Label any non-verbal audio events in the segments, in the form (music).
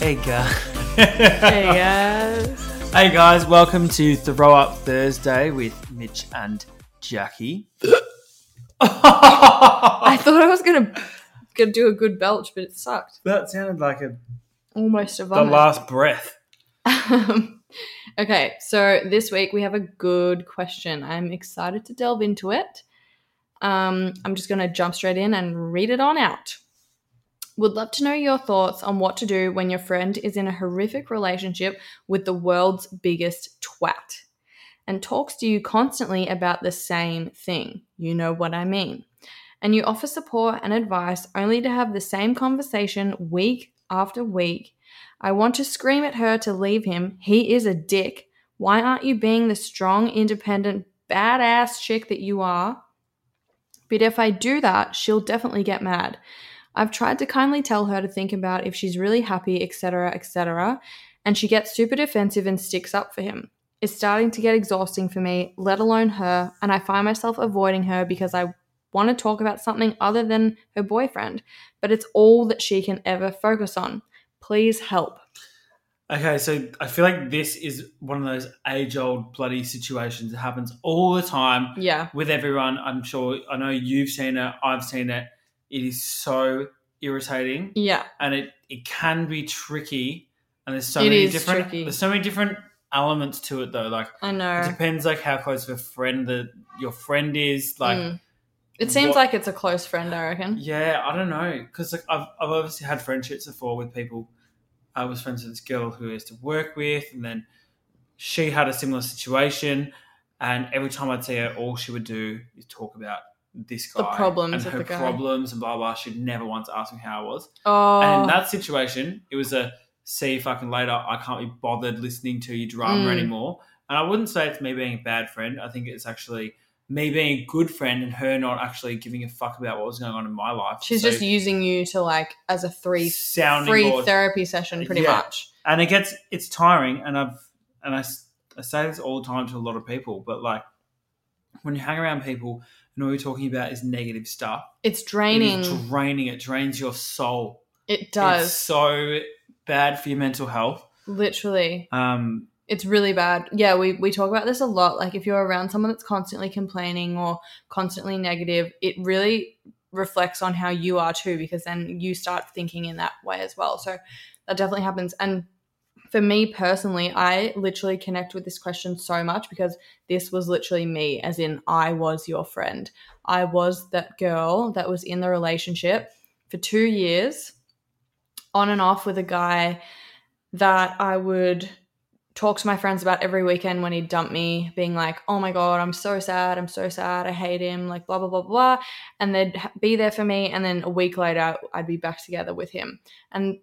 Hey guys. Hey (laughs) guys. Hey guys, welcome to Throw Up Thursday with Mitch and Jackie. I (laughs) thought I was gonna gonna do a good belch, but it sucked. that sounded like a, Almost a vomit. the last breath. Um, okay, so this week we have a good question. I'm excited to delve into it. Um, I'm just gonna jump straight in and read it on out. Would love to know your thoughts on what to do when your friend is in a horrific relationship with the world's biggest twat and talks to you constantly about the same thing. You know what I mean. And you offer support and advice only to have the same conversation week after week. I want to scream at her to leave him. He is a dick. Why aren't you being the strong, independent, badass chick that you are? But if I do that, she'll definitely get mad. I've tried to kindly tell her to think about if she's really happy, etc., etc., and she gets super defensive and sticks up for him. It's starting to get exhausting for me, let alone her, and I find myself avoiding her because I want to talk about something other than her boyfriend, but it's all that she can ever focus on. Please help. Okay, so I feel like this is one of those age old bloody situations that happens all the time Yeah. with everyone. I'm sure, I know you've seen it, I've seen it. It is so irritating Yeah. and it, it can be tricky. And there's so It many different, tricky. there's so many different elements to it though. Like, I It know. depends like how close of a friend that your friend is. Like, Mm. It seems what- like it's a close friend, I reckon. yeah, I don't know, because like I've I've obviously had friendships before with people. I was friends with this girl who I used to work with, and then she had a similar situation. And every time I'd see her, all she would do is talk about this guy, The problems and of her the problems, and blah blah. She'd never once ask me how I was. Oh. And in that situation, it was a see you fucking later. I can't be bothered listening to your drama Mm. anymore. And I wouldn't say it's me being a bad friend. I think it's actually me being a good friend and her not actually giving a fuck about what was going on in my life. She's So just using you to like as a three sounding free board. therapy session, pretty Yeah. much. and it gets it's tiring. And I've and I, I say this all the time to a lot of people, but like when you hang around people and all you're talking about is negative stuff, It's draining. is draining. It drains your soul. It does. It's does. so bad for your mental health. Literally. Um, It's really bad. Yeah, we, we talk about this a lot. Like if you're around someone that's constantly complaining or constantly negative, it really reflects on how you are too, because then you start thinking in that way as well. So that definitely happens. And for me personally, I literally connect with this question so much because this was literally me, as in I was your friend. I was that girl that was in the relationship for two years, on and off with a guy that I would talk to my friends about every weekend when he'd dump me, being like, oh my God, I'm so sad. I'm so sad. I hate him. Like, blah, blah, blah, blah. And they'd be there for me. And then a week later, I'd be back together with him. And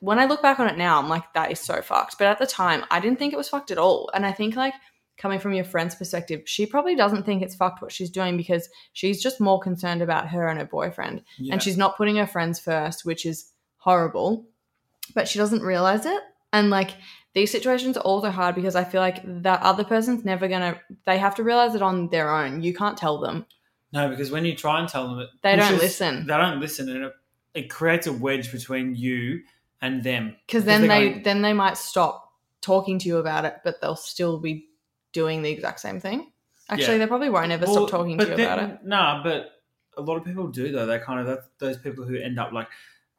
when I look back on it now, I'm like, that is so fucked. But at the time, I didn't think it was fucked at all. And I think, like, coming from your friend's perspective, she probably doesn't think it's fucked what she's doing because she's just more concerned about her and her boyfriend yeah. and she's not putting her friends first, which is horrible. But she doesn't realize it. And like these situations are also hard because I feel like that other person's never gonna. They have to realize it on their own. You can't tell them. No, because when you try and tell them it, They don't listen. They don't listen, and it, it creates a wedge between you and them. Because then they're going- then they might stop talking to you about it, but they'll still be doing the exact same thing. Actually, Yeah. they probably won't ever Well, stop talking to you then- about it. Nah, but a lot of people do though. They kind of those people who end up like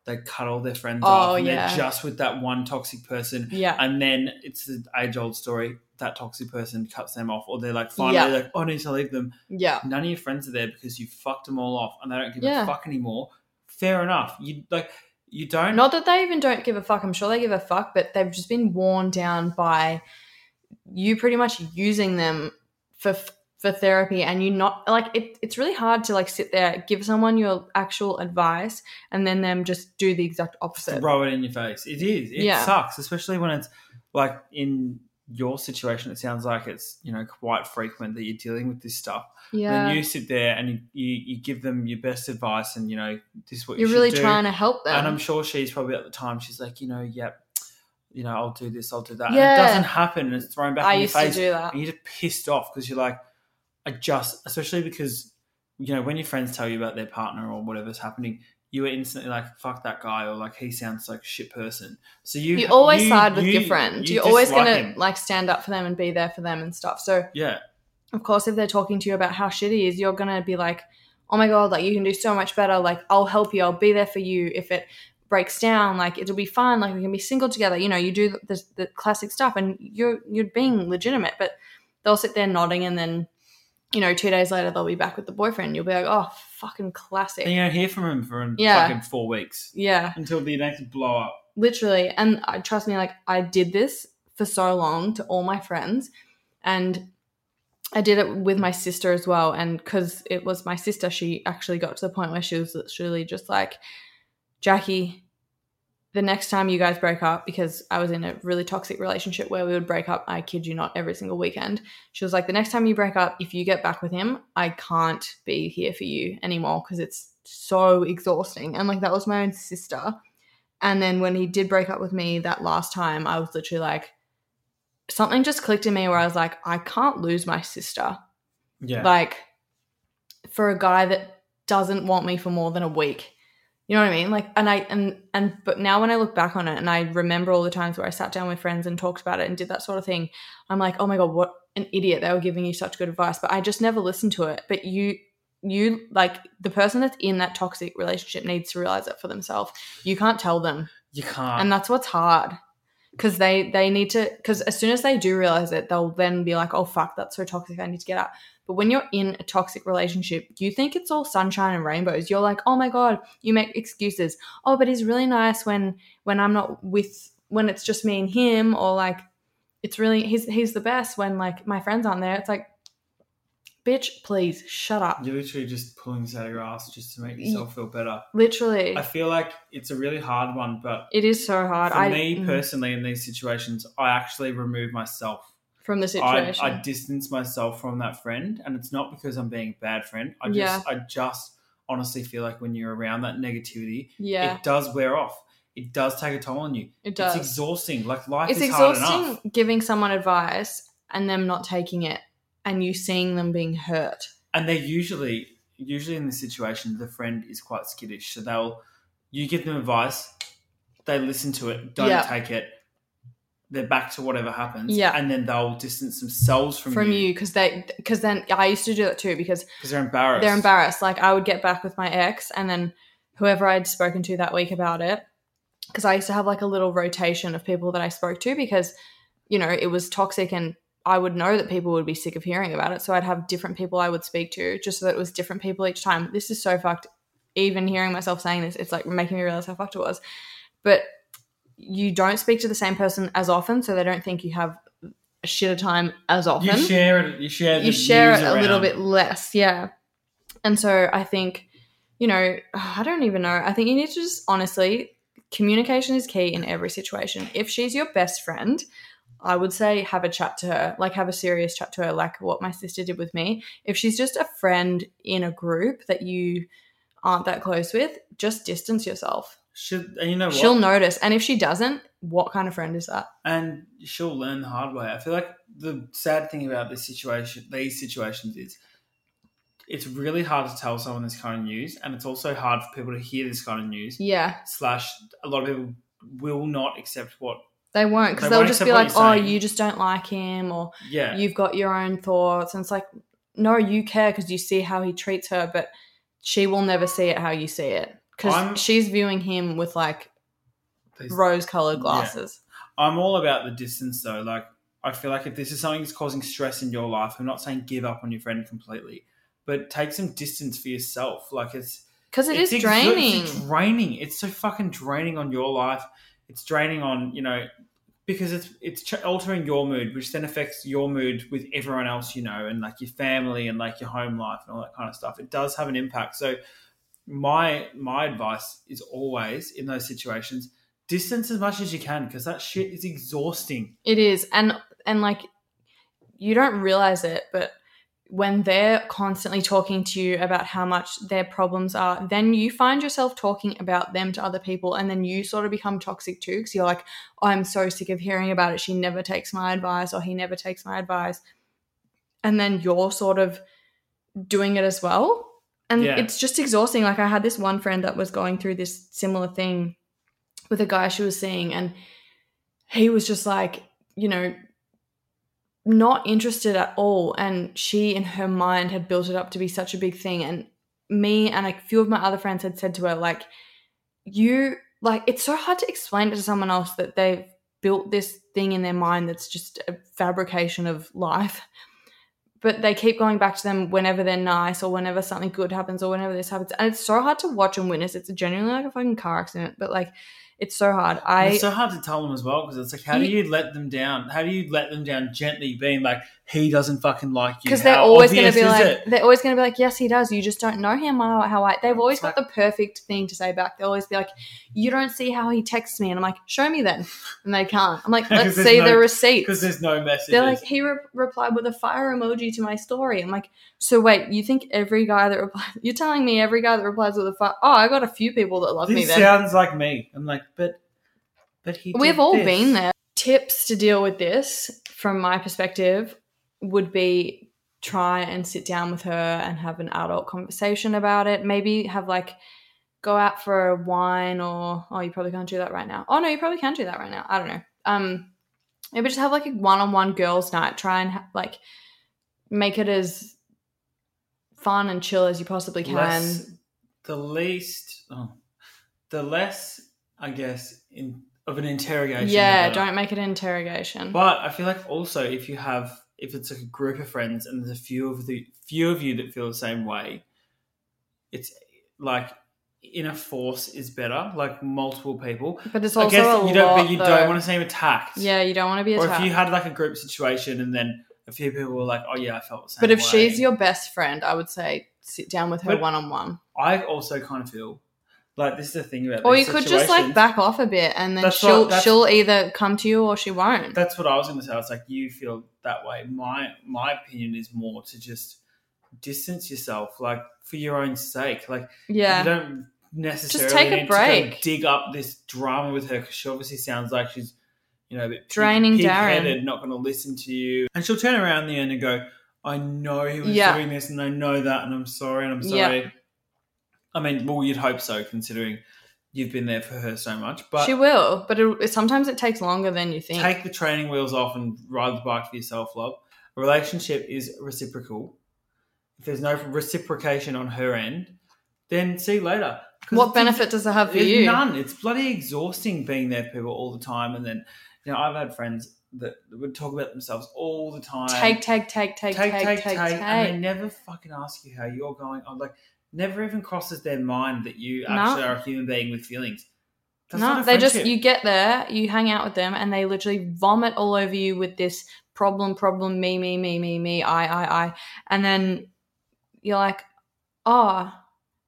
they cut all their friends Oh, off, and yeah. they're just with that one toxic person, Yeah, and then it's the age old story. That toxic person cuts them off, or they're like finally Yeah. like, oh, I need to leave them. yeah, None of your friends are there because you fucked them all off, and they don't give Yeah. a fuck anymore. Fair enough. You like you don't. Not that they even don't give a fuck. I'm sure they give a fuck, but they've just been worn down by you pretty much using them for for therapy and you not like it, it's really hard to like sit there give someone your actual advice and then them just do the exact opposite throw it in your face. It is. It Yeah. sucks, especially when it's like in your situation. It sounds like it's you know quite frequent that you're dealing with this stuff. yeah Then you sit there and you, you, you give them your best advice, and you know this is what you're you really do. trying to help them And I'm sure she's probably at the time she's like, you know, yep, you know, I'll do this, I'll do that. Yeah. And it doesn't happen, and it's thrown back i in your face. to do that and you're just pissed off because you're like, I just, especially because you know when your friends tell you about their partner or whatever's happening, you were instantly like, "Fuck that guy," or like, "He sounds like a shit person." So you You always you- side with you- your friend. you You're always gonna him. like stand up for them and be there for them and stuff. So yeah, of course, if they're talking to you about how shit he is, you're gonna be like, "Oh my god, like you can do so much better. Like I'll help you. I'll be there for you if it breaks down. Like it'll be fun. Like we can be single together. You know, you do the, the classic stuff, and you're you're being legitimate. But they'll sit there nodding, and then you know, two days later they'll be back with the boyfriend. You'll be like, "Oh, fucking classic." and you don't hear from him for Yeah. fucking four weeks yeah. until the next blow up. literally and I trust me like i did this for so long to all my friends and i did it with my sister as well and because it was my sister she actually got to the point where she was literally just like jackie the next time you guys break up because i was in a really toxic relationship where we would break up i kid you not every single weekend she was like the next time you break up if you get back with him i can't be here for you anymore because it's so exhausting and like that was my own sister and then when he did break up with me that last time, I was literally like, something just clicked in me where I was like, I can't lose my sister. Yeah, Like, for a guy that doesn't want me for more than a week. You know what I mean? Like, and I, and, and, but now when I look back on it and I remember all the times where I sat down with friends and talked about it and did that sort of thing, I'm like, oh my God, what an idiot. They were giving you such good advice. But I just never listened to it. But you, you like the person that's in that toxic relationship needs to realize it for themselves. You can't tell them you can't. and that's what's hard because they they need to because as soon as they do realize it they'll then be like oh fuck that's so toxic i need to get out but when you're in a toxic relationship you think it's all sunshine and rainbows? You're like oh my god you make excuses. Oh but he's really nice when when i'm not with when it's just me and him or like it's really he's he's the best when like my friends aren't there. It's like bitch please shut up. You're literally just pulling this out of your ass just to make yourself feel better. literally. I feel like it's a really hard one, but it is so hard. for i me mm, personally, in these situations, I actually remove myself. From the I, situation I distance myself from that friend, and it's not because I'm being a bad friend. I just, Yeah. I just honestly feel like when you're around that negativity, yeah it does wear off. It does take a toll on you. it does It's exhausting. Like life it's is hard exhausting giving someone advice and them not taking it and you seeing them being hurt. and they're usually usually in this situation the friend is quite skittish so they'll you give them advice they listen to it don't Yeah. take it they're back to whatever happens Yeah. and then they'll distance themselves from, From you because they because then I used to do that too because because they're embarrassed they're embarrassed. Like I would get back with my ex and then whoever I'd spoken to that week about it because I used to have like a little rotation of people that I spoke to because you know it was toxic and I would know that people would be sick of hearing about it so I'd have different people I would speak to just so that it was different people each time. This is so fucked. Even hearing myself saying this, it's like making me realize how fucked it was. But you don't speak to the same person as often, so they don't think you have a shit of time as often. you share it you share you share it news a little bit less yeah. And so i think you know i don't even know. I think you need to just honestly communication is key in every situation. If she's your best friend i would say have a chat to her like have a serious chat to her like what my sister did with me. If she's just a friend in a group that you aren't that close with just distance yourself Should, and you know what she'll notice and if she doesn't what kind of friend is that and she'll learn the hard way. I feel like the sad thing about this situation, these situations, is it's really hard to tell someone this kind of news, and it's also hard for people to hear this kind of news. yeah Slash, a lot of people will not accept what. they won't because They they'll just be like oh saying. you just don't like him or Yeah, you've got your own thoughts and it's like no you care because you see how he treats her but she will never see it how you see it because she's viewing him with like These- rose colored glasses I'm all about the distance though. Like, I feel like if this is something that's causing stress in your life, I'm not saying give up on your friend completely, but take some distance for yourself. Like, it's because it it's is draining It's draining. It's so fucking draining on your life. It's draining on you know because it's it's altering your mood, which then affects your mood with everyone else you know, and like your family and like your home life and all that kind of stuff. It does have an impact. So my my advice is always in those situations distance as much as you can because that shit is exhausting. it is and and like you don't realize it but when they're constantly talking to you about how much their problems are then you find yourself talking about them to other people and then you sort of become toxic too because you're like oh, i'm so sick of hearing about it. She never takes my advice or he never takes my advice. And then you're sort of doing it as well And Yeah. it's just exhausting. Like I had this one friend that was going through this similar thing with a guy she was seeing, and he was just like, you know, not interested at all. And she, in her mind, had built it up to be such a big thing. And me and a few of my other friends had said to her, like, you, like, it's so hard to explain to someone else that they've built this thing in their mind that's just a fabrication of life. But they keep going back to them whenever they're nice or whenever something good happens or whenever this happens. And it's so hard to watch and witness. It's genuinely like a fucking car accident. But like, it's so hard. I And it's so hard to tell them as well because it's like, how do You- let them down? How do you let them down gently, being like, he doesn't fucking like you? because they're always going to be like it? they're always going to be like yes he does you just don't know him how, how I they've always It's got like- the perfect thing to say back they'll always be like you don't see how he texts me and I'm like show me then and they can't I'm like, (laughs) let's see no- the receipt because there's no messages. they're like he re- replied with a fire emoji to my story I'm like so wait you think every guy that replies (laughs) you're telling me every guy that replies with a fire oh I got a few people that love me this then sounds like me. I'm like, but, but he. We've all this. been there. Tips to deal with this, from my perspective, would be try and sit down with her and have an adult conversation about it. Maybe have like go out for a wine or oh you probably can't do that right now. Oh no, you probably can do that right now. I don't know. Um maybe just have like a one-on-one girls night. Try and ha- like make it as fun and chill as you possibly can. Less, the least, oh, the less, I guess, in of an interrogation. yeah, don't make it an interrogation. But I feel like also if you have if it's like a group of friends and there's a few of the few of you that feel the same way, it's like inner force is better. Like multiple people. But it's I also guess a you don't, lot, but you though. don't want to seem attacked. Yeah, you don't want to be Or if you had like a group situation and then a few people were like, "Oh yeah, I felt the same." but if way. she's your best friend, I would say sit down with her one on one. I also kind of feel like this is the thing about. Or you could just like back off a bit and then That's she'll what- she'll either come to you or she won't. That's what I was going to say. It's like you feel that way. My my opinion is more to just distance yourself, like for your own sake. Like yeah. you don't necessarily take a break. dig up this drama with her because she obviously sounds like she's you know a bit Draining headed not going to listen to you, and she'll turn around in the end and go, "I know he was Yeah. doing this, and I know that, and I'm sorry, and I'm Yeah. Sorry." I mean, well, you'd hope so, considering you've been there for her so much. But she will, but it, sometimes it takes longer than you think. take the training wheels off and ride the bike for yourself, love. A relationship is reciprocal. If there's no reciprocation on her end, then see you later. what benefit does it have for you? none. It's bloody exhausting being there for people all the time. And then, you know, I've had friends that would talk about themselves all the time. Take, take, take, take, take, take, take, And they never fucking ask you how you're going. I'm like, never even crosses their mind that you No. actually are a human being with feelings. That's no, they just you get there, you hang out with them, and they literally vomit all over you with this problem, problem, me, me, me, me, me, I, I, I, and then you're like, oh,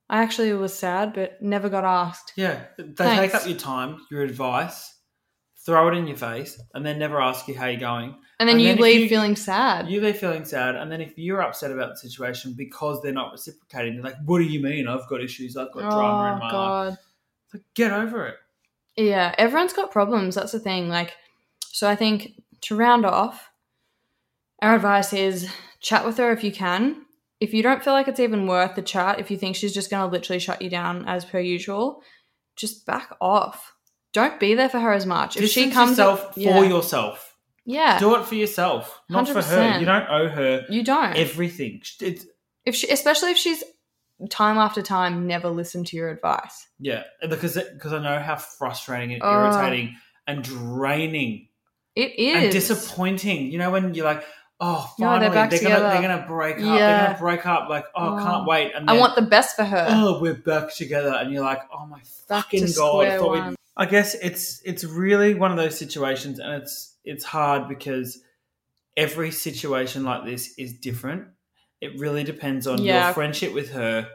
I actually was sad, but never got asked. Yeah, they Thanks. take up your time, your advice, throw it in your face, and then never ask you how you're going. And then And you then leave you- feeling sad. You leave feeling sad, and then if you're upset about the situation because they're not reciprocating, they're like, "What do you mean? I've got issues. I've got drama in oh, my life." Oh, God. Like, get over it. Yeah, everyone's got problems. That's the thing. Like, so I think to round off, our advice is chat with her if you can. If you don't feel like it's even worth the chat, if you think she's just going to literally shut you down as per usual, just back off. Don't be there for her as much. If she comes, yourself yeah. for yourself. yeah, Do it for yourself, not for her. You don't owe her you don't. everything. It's, if she, especially if she's time after time never listened to your advice. yeah, because because I know how frustrating and Oh. irritating and draining It is and disappointing. You know when you're like, oh, No, finally they're back gonna they're gonna break up. They're gonna break up. Like, oh, Oh. can't wait. And I want the best for her. oh, we're back together, and you're like, oh my Back fucking god. I, thought one. I guess it's it's really one of those situations, and it's it's hard because every situation like this is different. It really depends on Yeah. your friendship with her,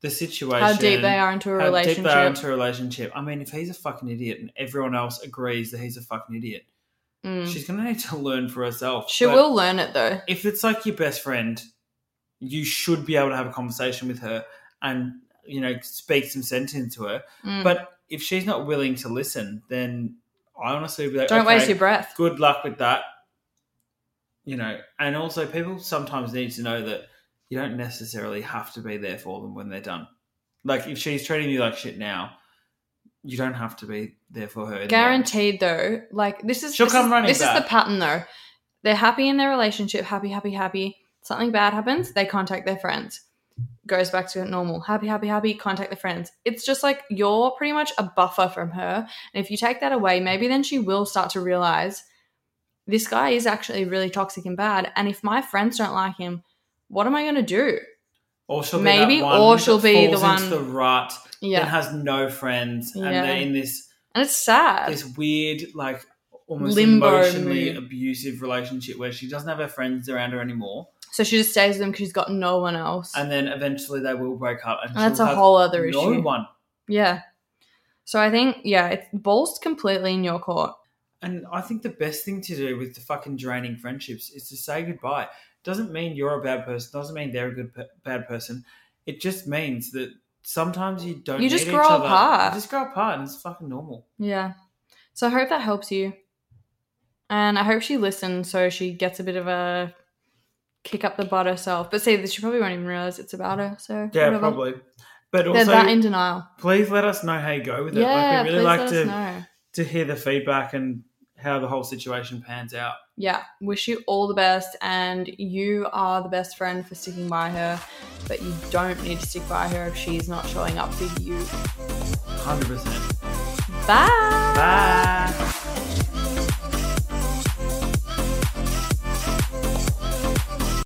the situation, How deep they are into a how relationship. deep they are into a relationship. I mean, if he's a fucking idiot and everyone else agrees that he's a fucking idiot, Mm. she's gonna need to (laughs) learn for herself. She But will learn it though. If it's like your best friend, you should be able to have a conversation with her and you know speak some sense into her. Mm. But if she's not willing to listen, then I honestly would be like, Don't okay, waste your breath. good luck with that. You know, and also people sometimes need to know that you don't necessarily have to be there for them when they're done. Like if she's treating you like shit now, you don't have to be there for her. in the end. Guaranteed though, like this is She'll this come is, running This is the pattern though. They're happy in their relationship, happy, happy, happy. Something bad happens, they contact their friends. Goes back to normal. Happy, happy, happy, contact the friends. It's just like you're pretty much a buffer from her. And if you take that away, maybe then she will start to realize this guy is actually really toxic and bad. And if my friends don't like him, what am I going to do? Or she'll Maybe, be that one or she'll that be the one- the rut Yeah. and has no friends, and they're in this and it's sad. this weird, like almost Limbo emotionally mood. abusive relationship where she doesn't have her friends around her anymore, So she just stays with him because she's got no one else. and then eventually they will break up, and And that's a whole other no issue. one. Yeah. So I think, yeah, it's balls completely in your court. And I think the best thing to do with the fucking draining friendships is to say goodbye. Doesn't mean you're a bad person. Doesn't mean they're a good bad person. It just means that sometimes you don't. You just grow each other. apart. You just grow apart, and it's fucking normal. Yeah. So I hope that helps you. And I hope she listens so she gets a bit of a kick up the butt herself. But see, she probably won't even realize it's about her. So Yeah, whatever. probably. But They're that in denial. please let us know how you go with it. Yeah, like, we really like to know. to hear the feedback and how the whole situation pans out. Yeah, wish you all the best, and you are the best friend for sticking by her. But you don't need to stick by her if she's not showing up for you. Hundred percent. Bye. Bye.